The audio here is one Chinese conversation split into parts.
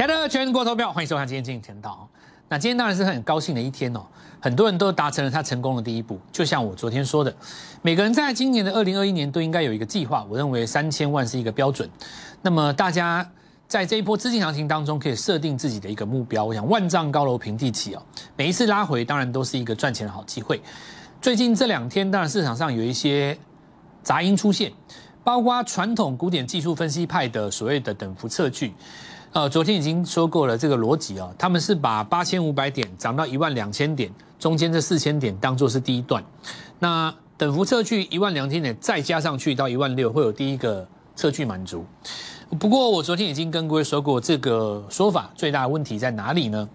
亲爱的全国投票，欢迎收看今天《金钱道》。那今天当然是很高兴的一天哦，很多人都达成了他成功的第一步。就像我昨天说的，每个人在今年的二零二一年都应该有一个计划。我认为三千万是一个标准。那么大家在这一波资金行情当中，可以设定自己的一个目标。我想万丈高楼平地起哦，每一次拉回当然都是一个赚钱的好机会。最近这两天，当然市场上有一些杂音出现，包括传统古典技术分析派的所谓的等幅测距。呃，昨天已经说过了这个逻辑哦，他们是把八千五百点涨到一万两千点，中间这四千点当做是第一段，那等幅测距一万两千点再加上去到一万六，会有第一个测距满足。不过我昨天已经跟各位说过，这个说法最大的问题在哪里呢？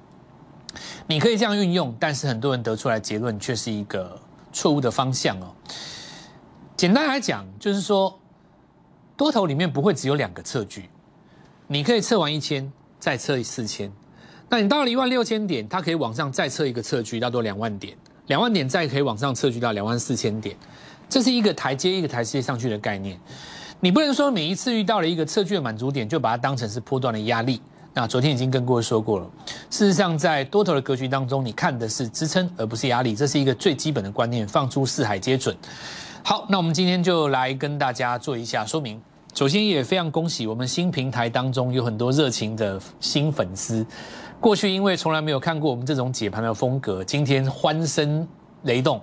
你可以这样运用，但是很多人得出来结论却是一个错误的方向哦。简单来讲，就是说多头里面不会只有两个测距。你可以测完一千，再测四千，那你到了一万六千点，它可以往上再测一个测距，到多两万点，两万点再可以往上测距到两万四千点，这是一个台阶一个台阶上去的概念。你不能说每一次遇到了一个测距的满足点，就把它当成是波段的压力。那昨天已经跟各位说过了，事实上在多头的格局当中，你看的是支撑而不是压力，这是一个最基本的观念，放诸四海皆准。好，那我们今天就来跟大家做一下说明。首先也非常恭喜我们新平台当中有很多热情的新粉丝。过去因为从来没有看过我们这种解盘的风格，今天欢声雷动，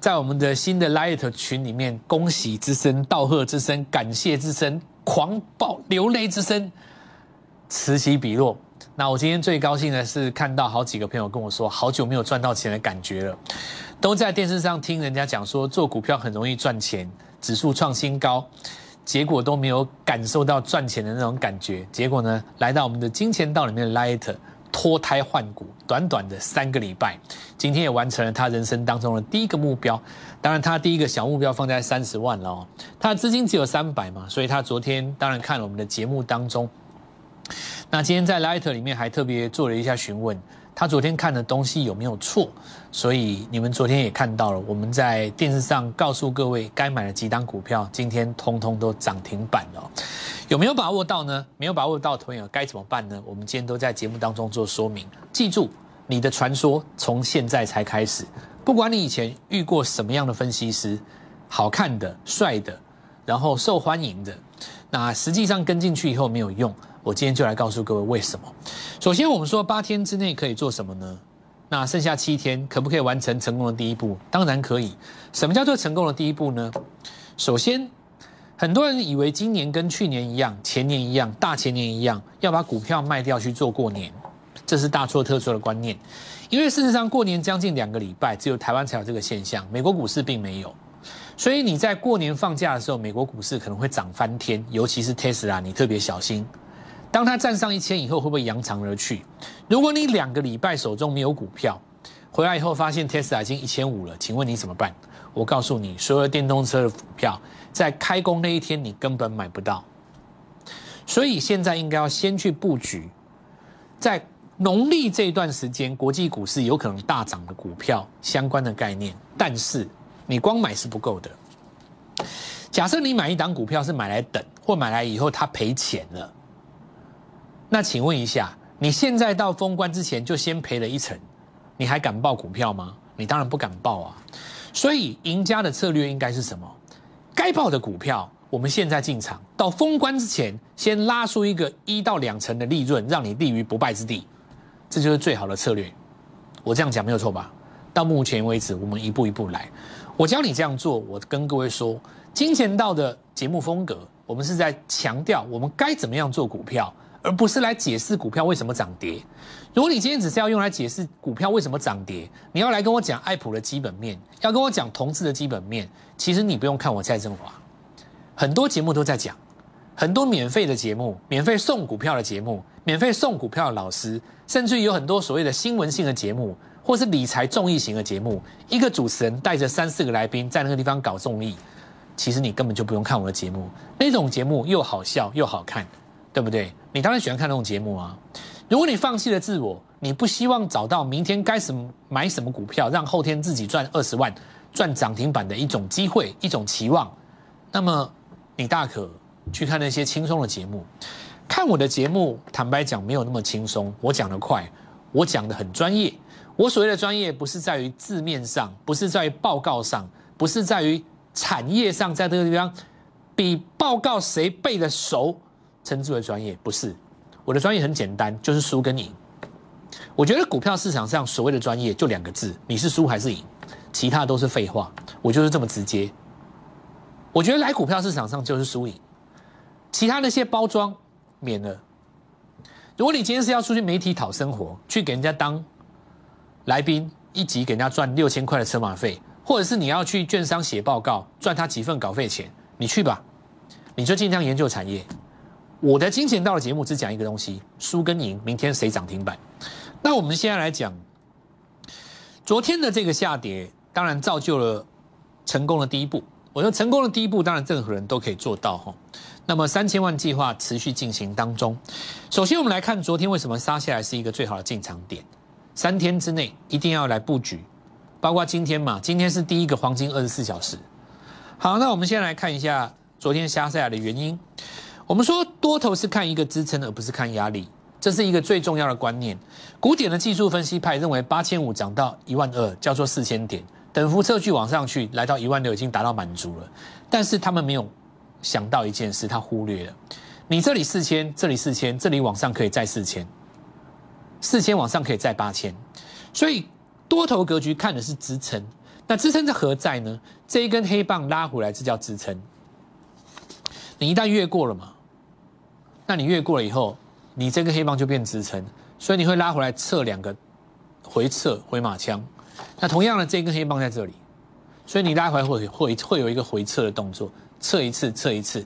在我们的新的 Light 群里面，恭喜之声、道贺之声、感谢之声、狂暴流泪之声此起彼落。那我今天最高兴的是看到好几个朋友跟我说，好久没有赚到钱的感觉了，都在电视上听人家讲说做股票很容易赚钱，指数创新高。结果都没有感受到赚钱的那种感觉，结果呢，来到我们的金钱道里面的 Light 脱胎换骨，短短的三个礼拜，今天也完成了他人生当中的第一个目标。当然，他第一个小目标放在三十万了哦，他的资金只有三百嘛，所以他昨天当然看了我们的节目当中，那今天在 Light 里面还特别做了一下询问。他昨天看的东西有没有错？所以你们昨天也看到了，我们在电视上告诉各位该买的几档股票，今天通通都涨停板了。有没有把握到呢？没有把握到的朋友该怎么办呢？我们今天都在节目当中做说明。记住，你的传说从现在才开始。不管你以前遇过什么样的分析师，好看的、帅的，然后受欢迎的，那实际上跟进去以后没有用。我今天就来告诉各位为什么。首先，我们说八天之内可以做什么呢？那剩下七天可不可以完成成功的第一步？当然可以。什么叫做成功的第一步呢？首先，很多人以为今年跟去年一样、前年一样、大前年一样，要把股票卖掉去做过年，这是大错特错的观念。因为事实上，过年将近两个礼拜，只有台湾才有这个现象，美国股市并没有。所以你在过年放假的时候，美国股市可能会涨翻天，尤其是 Tesla，你特别小心。当它站上一千以后，会不会扬长而去？如果你两个礼拜手中没有股票，回来以后发现 Tesla 已经一千五了，请问你怎么办？我告诉你，所有电动车的股票在开工那一天你根本买不到。所以现在应该要先去布局，在农历这一段时间，国际股市有可能大涨的股票相关的概念。但是你光买是不够的。假设你买一档股票是买来等，或买来以后它赔钱了。那请问一下，你现在到封关之前就先赔了一层，你还敢报股票吗？你当然不敢报啊。所以赢家的策略应该是什么？该报的股票，我们现在进场，到封关之前先拉出一个一到两成的利润，让你立于不败之地，这就是最好的策略。我这样讲没有错吧？到目前为止，我们一步一步来。我教你这样做，我跟各位说，金钱道的节目风格，我们是在强调我们该怎么样做股票。而不是来解释股票为什么涨跌。如果你今天只是要用来解释股票为什么涨跌，你要来跟我讲爱普的基本面，要跟我讲同志的基本面，其实你不用看我蔡振华，很多节目都在讲，很多免费的节目，免费送股票的节目，免费送股票的老师，甚至于有很多所谓的新闻性的节目，或是理财综艺型的节目，一个主持人带着三四个来宾在那个地方搞综艺，其实你根本就不用看我的节目，那种节目又好笑又好看。对不对？你当然喜欢看那种节目啊。如果你放弃了自我，你不希望找到明天该什么买什么股票，让后天自己赚二十万、赚涨停板的一种机会、一种期望，那么你大可去看那些轻松的节目。看我的节目，坦白讲没有那么轻松。我讲得快，我讲得很专业。我所谓的专业，不是在于字面上，不是在于报告上，不是在于产业上，在这个地方比报告谁背的熟，称之为专业，不是。我的专业很简单，就是输跟赢。我觉得股票市场上所谓的专业就两个字：你是输还是赢，其他都是废话。我就是这么直接。我觉得来股票市场上就是输赢，其他那些包装免了。如果你今天是要出去媒体讨生活，去给人家当来宾，一集给人家赚六千块的车马费，或者是你要去券商写报告赚他几份稿费钱，你去吧，你就尽量研究产业。我的金钱道的节目只讲一个东西：输跟赢，明天谁涨停板？那我们现在来讲，昨天的这个下跌，当然造就了成功的第一步。我说成功的第一步，当然任何人都可以做到哈。那么三千万计划持续进行当中。首先，我们来看昨天为什么杀下来是一个最好的进场点。三天之内一定要来布局，包括今天嘛，今天是第一个黄金二十四小时。好，那我们先来看一下昨天杀下来的原因。我们说多头是看一个支撑，而不是看压力。这是一个最重要的观念。古典的技术分析派认为，八千五涨到一万二叫做四千点，等幅测距往上去，来到一万六已经达到满足了。但是他们没有想到一件事，他忽略了，你这里四千，这里四千，这里往上可以再四千，四千往上可以再八千，所以多头格局看的是支撑。那支撑在何在呢？这一根黑棒拉回来，这叫支撑。你一旦越过了嘛，那你越过了以后。你这个黑棒就变支撑，所以你会拉回来测两个回撤回马枪。那同样的，这根黑棒在这里，所以你拉回来会会会有一个回撤的动作，测一次测一次。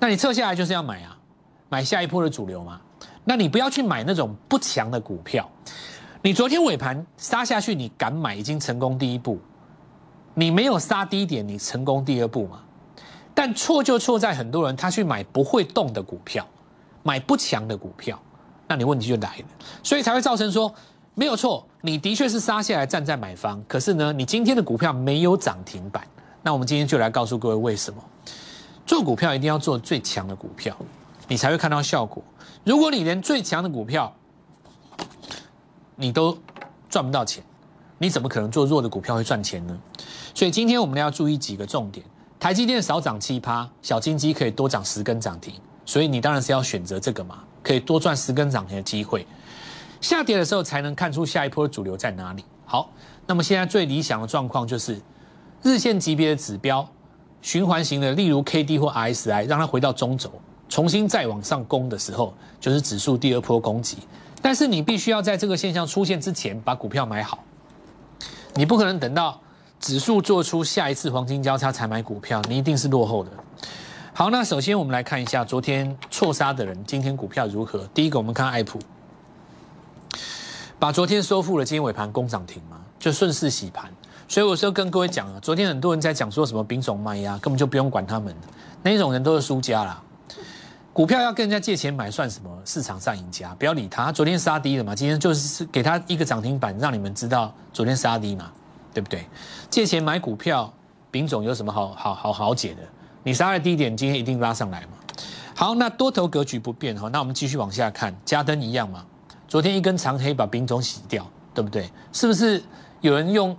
那你测下来就是要买啊，买下一波的主流嘛。那你不要去买那种不强的股票。你昨天尾盘杀下去，你敢买已经成功第一步。你没有杀低点，你成功第二步嘛。但错就错在很多人他去买不会动的股票。买不强的股票，那你问题就来了，所以才会造成说没有错，你的确是杀下来站在买方，可是呢，你今天的股票没有涨停板。那我们今天就来告诉各位为什么做股票一定要做最强的股票，你才会看到效果。如果你连最强的股票你都赚不到钱，你怎么可能做弱的股票会赚钱呢？所以今天我们要注意几个重点：台积电少涨七趴，小金鸡可以多涨十根涨停。所以你当然是要选择这个嘛，可以多赚十根涨停的机会。下跌的时候才能看出下一波主流在哪里。好，那么现在最理想的状况就是日线级别的指标循环型的，例如 K D 或 R S I，让它回到中轴，重新再往上攻的时候，就是指数第二波攻击。但是你必须要在这个现象出现之前把股票买好，你不可能等到指数做出下一次黄金交叉才买股票，你一定是落后的。好，那首先我们来看一下昨天错杀的人，今天股票如何？第一个，我们看爱普，把昨天收复了，今天尾盘攻涨停嘛，就顺势洗盘。所以我说跟各位讲啊，昨天很多人在讲说什么丙种卖压，根本就不用管他们，那种人都是输家啦。股票要跟人家借钱买，算什么市场上赢家？不要理他，昨天杀低了嘛，今天就是给他一个涨停板，让你们知道昨天杀低嘛，对不对？借钱买股票，丙种有什么好好好好解的？你杀了低点，今天一定拉上来嘛？好，那多头格局不变哈，那我们继续往下看，加灯一样嘛？昨天一根长黑把丙种洗掉，对不对？是不是有人用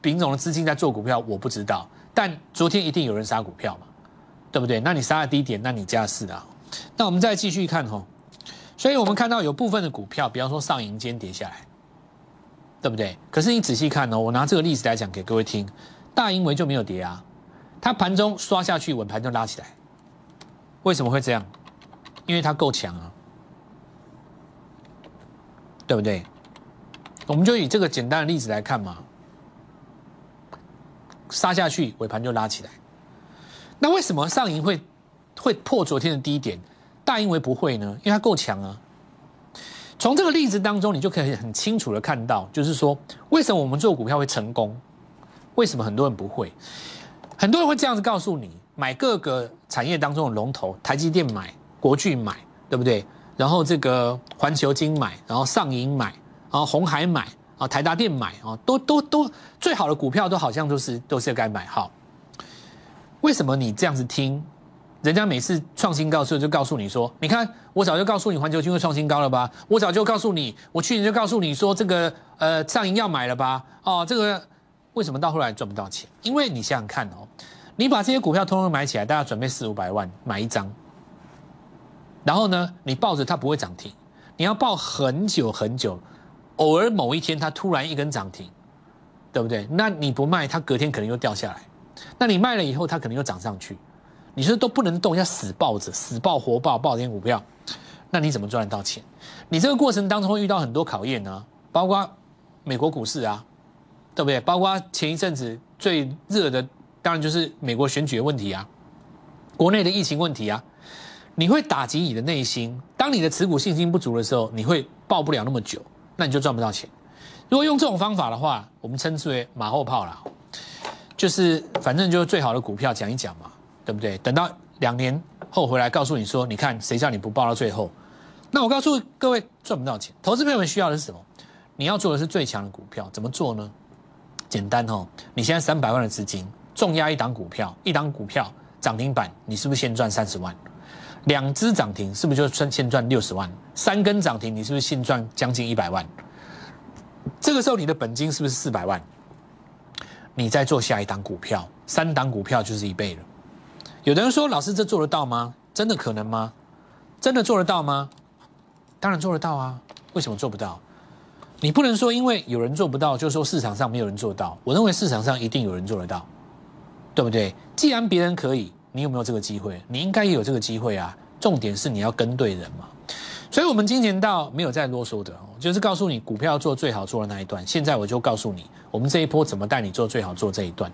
丙种的资金在做股票？我不知道，但昨天一定有人杀股票嘛？对不对？那你杀了低点，那你加是啊？那我们再继续看哈，所以我们看到有部分的股票，比方说上银间跌下来，对不对？可是你仔细看哦，我拿这个例子来讲给各位听，大英维就没有跌啊。它盘中刷下去，稳盘就拉起来，为什么会这样？因为它够强啊，对不对？我们就以这个简单的例子来看嘛，杀下去，尾盘就拉起来。那为什么上银会会破昨天的低点，大英为不会呢？因为它够强啊。从这个例子当中，你就可以很清楚的看到，就是说为什么我们做股票会成功，为什么很多人不会？很多人会这样子告诉你：买各个产业当中的龙头，台积电买，国巨买，对不对？然后这个环球金买，然后上银买，然后红海买，啊，台达电买，啊，都都都最好的股票都好像都是都是该买好。为什么你这样子听，人家每次创新高的时就告诉你说，你看我早就告诉你环球金会创新高了吧？我早就告诉你，我去年就告诉你说这个呃上银要买了吧？哦，这个为什么到后来赚不到钱？因为你想想看哦，你把这些股票通通买起来，大家准备四五百万买一张，然后呢，你抱着它不会涨停，你要抱很久很久，偶尔某一天它突然一根涨停，对不对？那你不卖，它隔天可能又掉下来，那你卖了以后，它可能又涨上去。你说都不能动，要死抱着，死抱活抱抱这些股票，那你怎么赚得到钱？你这个过程当中会遇到很多考验呢，包括美国股市啊，对不对？包括前一阵子最热的，当然就是美国选举的问题啊，国内的疫情问题啊，你会打击你的内心。当你的持股信心不足的时候，你会抱不了那么久，那你就赚不到钱。如果用这种方法的话，我们称之为马后炮啦，就是反正就是最好的股票讲一讲嘛。对不对？等到两年后回来告诉你说，你看谁叫你不报到最后？那我告诉各位，赚不到钱。投资朋友们需要的是什么？你要做的是最强的股票，怎么做呢？简单哦，你现在三百万的资金，重压一档股票，一档股票涨停板，你是不是先赚三十万？两只涨停是不是就先先赚六十万？三根涨停，你是不是先赚将近一百万？这个时候你的本金是不是四百万？你再做下一档股票，三档股票就是一倍了。有的人说：“老师，这做得到吗？真的可能吗？真的做得到吗？当然做得到啊！为什么做不到？你不能说因为有人做不到，就说市场上没有人做到。我认为市场上一定有人做得到，对不对？既然别人可以，你有没有这个机会？你应该也有这个机会啊！重点是你要跟对人嘛。所以，我们今年到没有再啰嗦的，就是告诉你股票做最好做的那一段。现在我就告诉你，我们这一波怎么带你做最好做这一段。”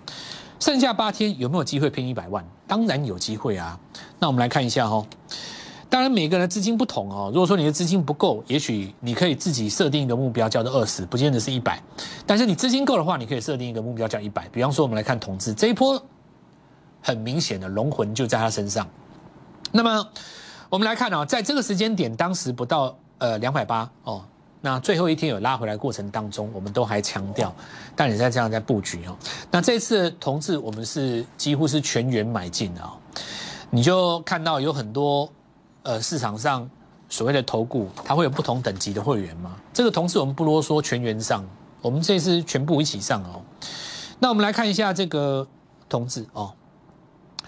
剩下八天有没有机会拼一百万？当然有机会啊！那我们来看一下哈。当然每个人的资金不同哦。如果说你的资金不够，也许你可以自己设定一个目标叫做二十，不见得是一百。但是你资金够的话，你可以设定一个目标叫一百。比方说，我们来看同志这一波，很明显的龙魂就在他身上。那么我们来看哦，在这个时间点，当时不到呃两百八哦。那最后一天有拉回来过程当中，我们都还强调，但你在这样在布局哦。那这次同志我们是几乎是全员买进啊，你就看到有很多呃市场上所谓的投顾，它会有不同等级的会员吗。这个同志我们不啰嗦，全员上，我们这次全部一起上哦。那我们来看一下这个同志哦，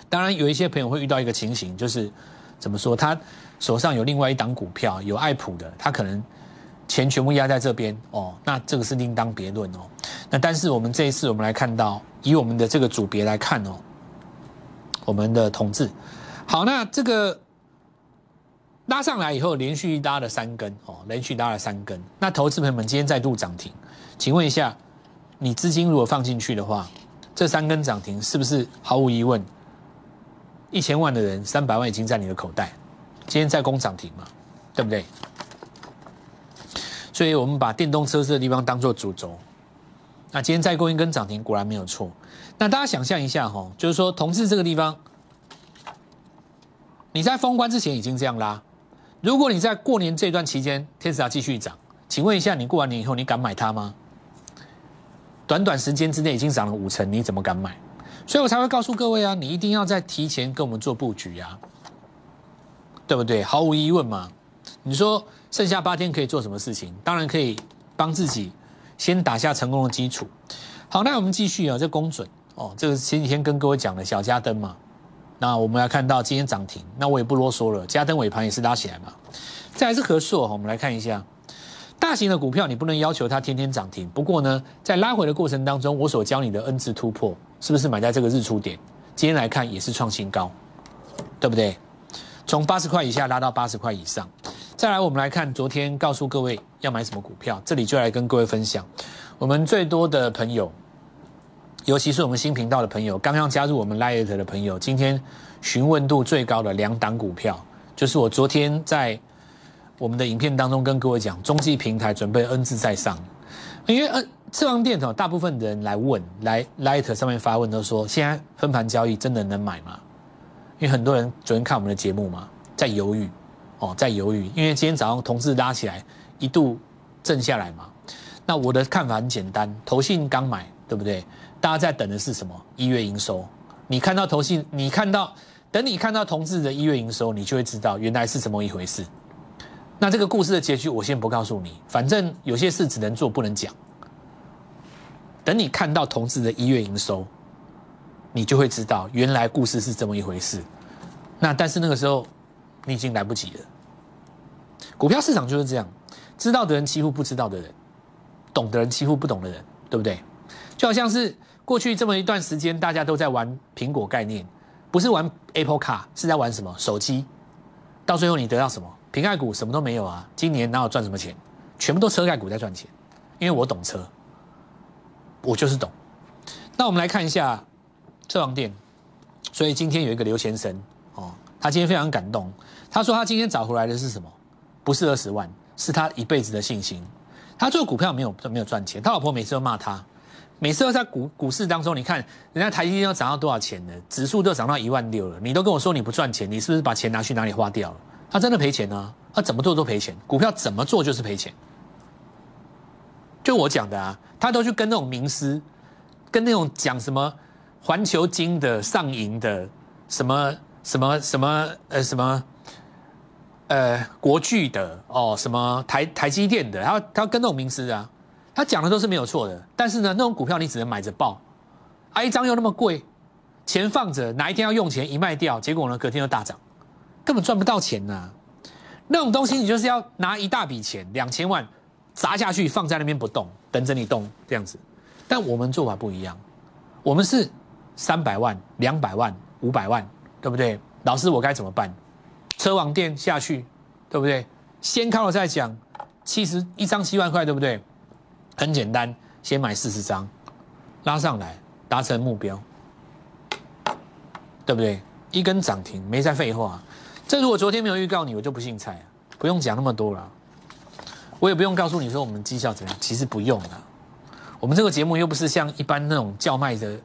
当然有一些朋友会遇到一个情形，就是怎么说，他手上有另外一档股票，有爱普的，他可能。钱全部压在这边哦，那这个是另当别论哦。那但是我们这一次，我们来看到以我们的这个组别来看哦，我们的同志好，那这个拉上来以后，连续拉了三根哦，连续拉了三根。那投资朋友们今天再度涨停，请问一下，你资金如果放进去的话，这三根涨停是不是毫无疑问，一千万的人三百万已经在你的口袋？今天在攻涨停嘛，对不对？所以我们把电动车这个地方当做主轴。那今天再过一根涨停，果然没有错。那大家想象一下哈，就是说同志这个地方，你在封关之前已经这样拉。如果你在过年这段期间，特斯拉继续涨，请问一下，你过完年以后你敢买它吗？短短时间之内已经涨了五成，你怎么敢买？所以我才会告诉各位啊，你一定要在提前跟我们做布局啊，对不对？毫无疑问嘛。你说。剩下八天可以做什么事情？当然可以帮自己先打下成功的基础。好，那我们继续啊，这公准哦，这个前几天跟各位讲的小加灯嘛。那我们来看到今天涨停，那我也不啰嗦了，加灯尾盘也是拉起来嘛。再来是和硕，我们来看一下，大型的股票你不能要求它天天涨停。不过呢，在拉回的过程当中，我所教你的 N 字突破，是不是买在这个日出点？今天来看也是创新高，对不对？从八十块以下拉到八十块以上。再来，我们来看昨天告诉各位要买什么股票，这里就来跟各位分享。我们最多的朋友，尤其是我们新频道的朋友，刚刚加入我们 Light 的朋友，今天询问度最高的两档股票，就是我昨天在我们的影片当中跟各位讲，中继平台准备 N 字在上，因为 N 次方电头大部分人来问，来 Light 上面发问都说，现在分盘交易真的能买吗？因为很多人昨天看我们的节目嘛，在犹豫。哦，在犹豫，因为今天早上同志拉起来，一度震下来嘛。那我的看法很简单，投信刚买，对不对？大家在等的是什么？一月营收。你看到投信，你看到等你看到同志的一月营收，你就会知道原来是怎么一回事。那这个故事的结局，我先不告诉你，反正有些事只能做不能讲。等你看到同志的一月营收，你就会知道原来故事是这么一回事。那但是那个时候，你已经来不及了。股票市场就是这样，知道的人欺负不知道的人，懂的人欺负不懂的人，对不对？就好像是过去这么一段时间，大家都在玩苹果概念，不是玩 Apple Car，是在玩什么手机？到最后你得到什么？瓶盖股什么都没有啊！今年哪有赚什么钱？全部都车盖股在赚钱，因为我懂车，我就是懂。那我们来看一下车王店，所以今天有一个刘先生，他今天非常感动，他说他今天找回来的是什么？不是二十万，是他一辈子的信心。他做股票没有没有赚钱，他老婆每次都骂他，每次都在股股市当中，你看人家台积电都涨到多少钱了，指数都涨到一万六了，你都跟我说你不赚钱，你是不是把钱拿去哪里花掉了？他真的赔钱呢？他怎么做都赔钱，股票怎么做就是赔钱。就我讲的啊，他都去跟那种名师，跟那种讲什么环球金的上银的，什么什么什么呃什么呃国巨的哦，什么台台积电的，他他跟那种名师啊，他讲的都是没有错的。但是呢，那种股票你只能买着报，啊一张又那么贵，钱放着，哪一天要用钱一卖掉，结果呢隔天又大涨。根本赚不到钱呐！那种东西你就是要拿一大笔钱，两千万砸下去，放在那边不动，等着你动这样子。但我们做法不一样，我们是三百万、两百万、五百万，对不对？老师，我该怎么办？车网店下去，对不对？先看了再讲，七十一张七万块，对不对？很简单，先买四十张，拉上来，达成目标，对不对？一根涨停，没在废话。这如果昨天没有预告你，我就不信蔡，不用讲那么多了。我也不用告诉你说我们绩效怎样，其实不用了。我们这个节目又不是像一般那种叫卖的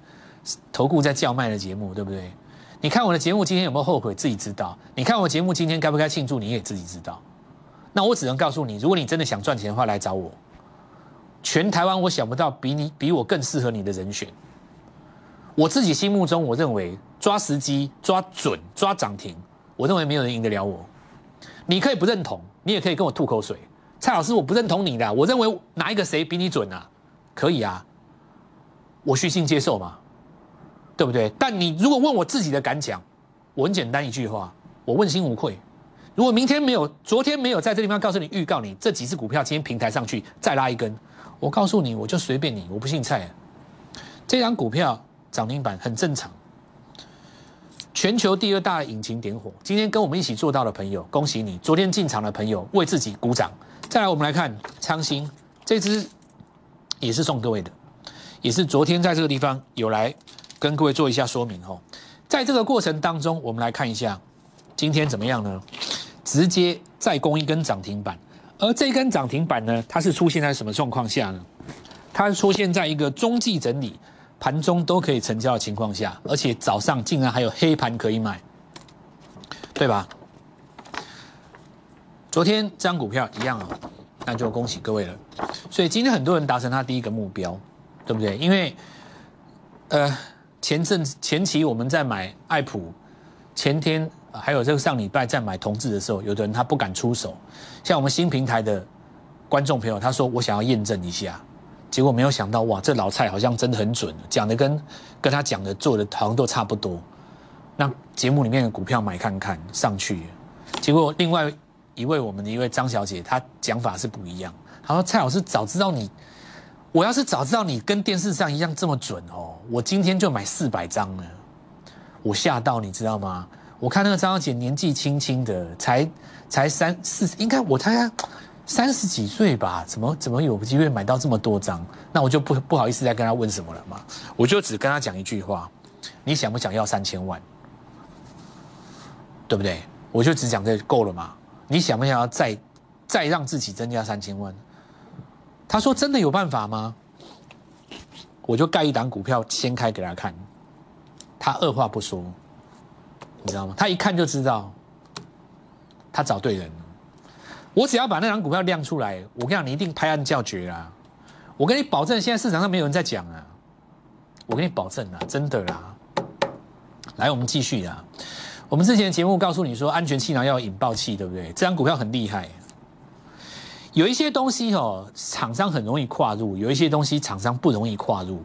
投顾在叫卖的节目，对不对？你看我的节目今天有没有后悔，自己知道。你看我节目今天该不该庆祝，你也自己知道。那我只能告诉你，如果你真的想赚钱的话，来找我。全台湾我想不到比你比我更适合你的人选。我自己心目中，我认为抓时机、抓准、抓涨停。我认为没有人赢得了我，你可以不认同，你也可以跟我吐口水。蔡老师，我不认同你的，我认为哪一个谁比你准啊？可以啊，我虚心接受嘛，对不对？但你如果问我自己的感想，我很简单一句话，我问心无愧。如果明天没有，昨天没有在这地方告诉你预告你这几只股票今天平台上去再拉一根，我告诉你，我就随便你，我不信蔡。这张股票涨停板很正常。全球第二大引擎点火，今天跟我们一起做到的朋友，恭喜你！昨天进场的朋友为自己鼓掌。再来，我们来看昌兴这只，也是送各位的，也是昨天在这个地方有来跟各位做一下说明哦。在这个过程当中，我们来看一下今天怎么样呢？直接再攻一根涨停板，而这根涨停板呢，它是出现在什么状况下呢？它出现在一个中继整理。盘中都可以成交的情况下，而且早上竟然还有黑盘可以买，对吧？昨天这张股票一样啊，那就恭喜各位了。所以今天很多人达成他第一个目标，对不对？因为呃前阵前期我们在买爱普，前天还有这个上礼拜在买同志的时候，有的人他不敢出手。像我们新平台的观众朋友，他说我想要验证一下。结果没有想到，哇，这老蔡好像真的很准，讲的跟跟他讲的做的好像都差不多。那节目里面的股票买看看上去，结果另外一位我们的一位张小姐，她讲法是不一样。她说：“蔡老师早知道你，我要是早知道你跟电视上一样这么准哦，我今天就买四百张了。”我吓到，你知道吗？我看那个张小姐年纪轻轻的，才才三四，应该我猜。三十几岁吧，怎么怎么有机会买到这么多张？那我就不不好意思再跟她问什么了嘛，我就只跟她讲一句话：你想不想要三千万？对不对？我就只讲这够了嘛？你想不想要再再让自己增加三千万？他说真的有办法吗？我就盖一档股票掀开给他看，他二话不说，你知道吗？他一看就知道，他找对人了。我只要把那张股票亮出来，我跟你讲，你一定拍案叫绝啊！我跟你保证，现在市场上没有人在讲啊！我跟你保证啊，真的啦！来，我们继续啊！我们之前节目告诉你说，安全气囊要有引爆器，对不对？这张股票很厉害。有一些东西哦，厂商很容易跨入；有一些东西厂商不容易跨入。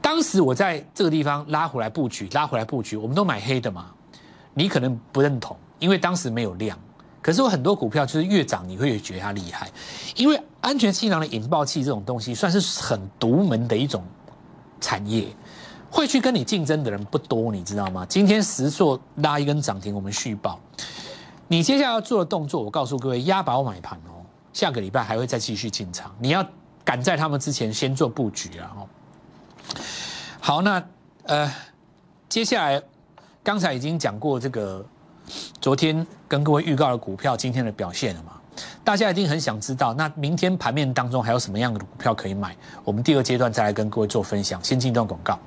当时我在这个地方拉回来布局，拉回来布局，我们都买黑的嘛。你可能不认同，因为当时没有量。可是有很多股票就是越涨，你会越觉得它厉害，因为安全气囊的引爆器这种东西算是很独门的一种产业，会去跟你竞争的人不多，你知道吗？今天十座拉一根涨停，我们续报。你接下来要做的动作，我告诉各位，押宝买盘。下个礼拜还会再继续进场，你要赶在他们之前先做布局啊！哦，好，那呃，接下来刚才已经讲过这个，昨天跟各位预告的股票今天的表现了嘛？大家一定很想知道，那明天盘面当中还有什么样的股票可以买？我们第二阶段再来跟各位做分享，先进一段广告。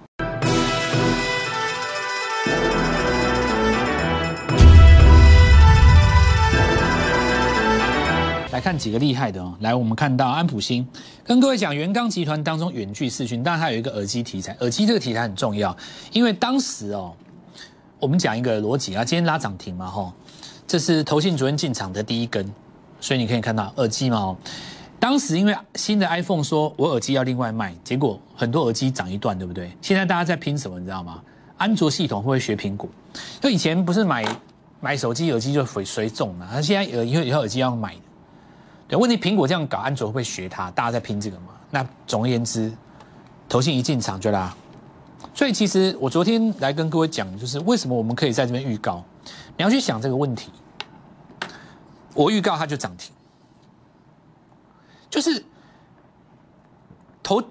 看几个厉害的哦，来，我们看到安普新跟各位讲，元刚集团当中远距视讯，但它有一个耳机题材，耳机这个题材很重要，因为当时哦，我们讲一个逻辑啊，今天拉涨停嘛吼，这是投信昨天进场的第一根，所以你可以看到耳机嘛哦，当时因为新的 iPhone 说我耳机要另外卖，结果很多耳机涨一段，对不对？现在大家在拼什么，你知道吗？安卓系统会不会学苹果？就以前不是买买手机耳机就随随中嘛，他现在耳以后以后耳机要买。有问题，苹果这样搞，安卓会不会学它？大家在拼这个嘛？那总而言之，投信一进场就拉。所以其实我昨天来跟各位讲，就是为什么我们可以在这边预告。你要去想这个问题，我预告它就涨停，就是投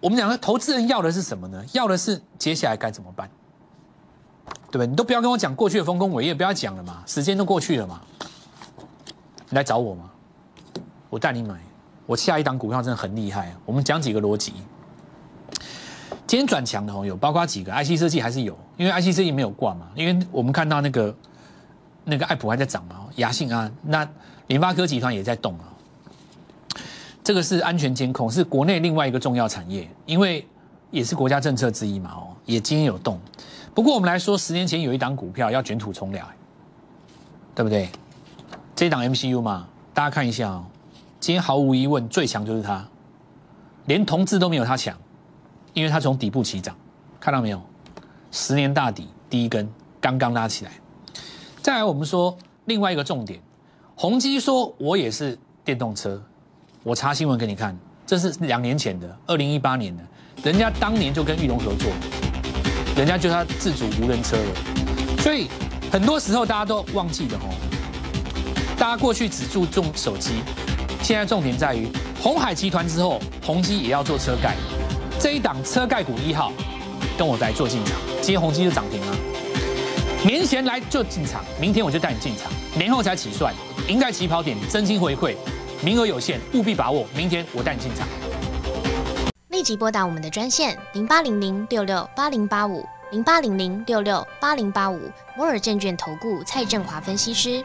我们讲的投资人要的是什么呢？要的是接下来该怎么办，对不对？你都不要跟我讲过去的丰功伟业，不要讲了嘛，时间都过去了嘛，你来找我嘛。我带你买，我下一档股票真的很厉害。我们讲几个逻辑。今天转强的哦，有包括几个 IC 设计还是有，因为 IC 设计没有挂嘛。因为我们看到那个那个爱普还在涨嘛，雅信啊，那联发科集团也在动啊。这个是安全监控，是国内另外一个重要产业，因为也是国家政策之一嘛哦，也今天有动。不过我们来说，十年前有一档股票要卷土重来，对不对？这一档 MCU 嘛，大家看一下哦。今天毫无疑问最强就是它，连同志都没有它强，因为它从底部起涨，看到没有？十年大底第一根刚刚拉起来。再来，我们说另外一个重点，宏基说我也是电动车，我查新闻给你看，这是两年前的，二零一八年的，人家当年就跟玉龙合作，人家就他自主无人车了。所以很多时候大家都忘记了哦，大家过去只注重手机。现在重点在于红海集团之后，宏基也要做车盖，这一档车盖股一号，跟我来做进场，今天宏基就涨停了。年前来就进场，明天我就带你进场，年后才起算，赢在起跑点，真心回馈，名额有限，务必把握。明天我带你进场。立即拨打我们的专线零八零零六六八零八五零八零零六六八零八五摩尔证券投顾蔡振华分析师。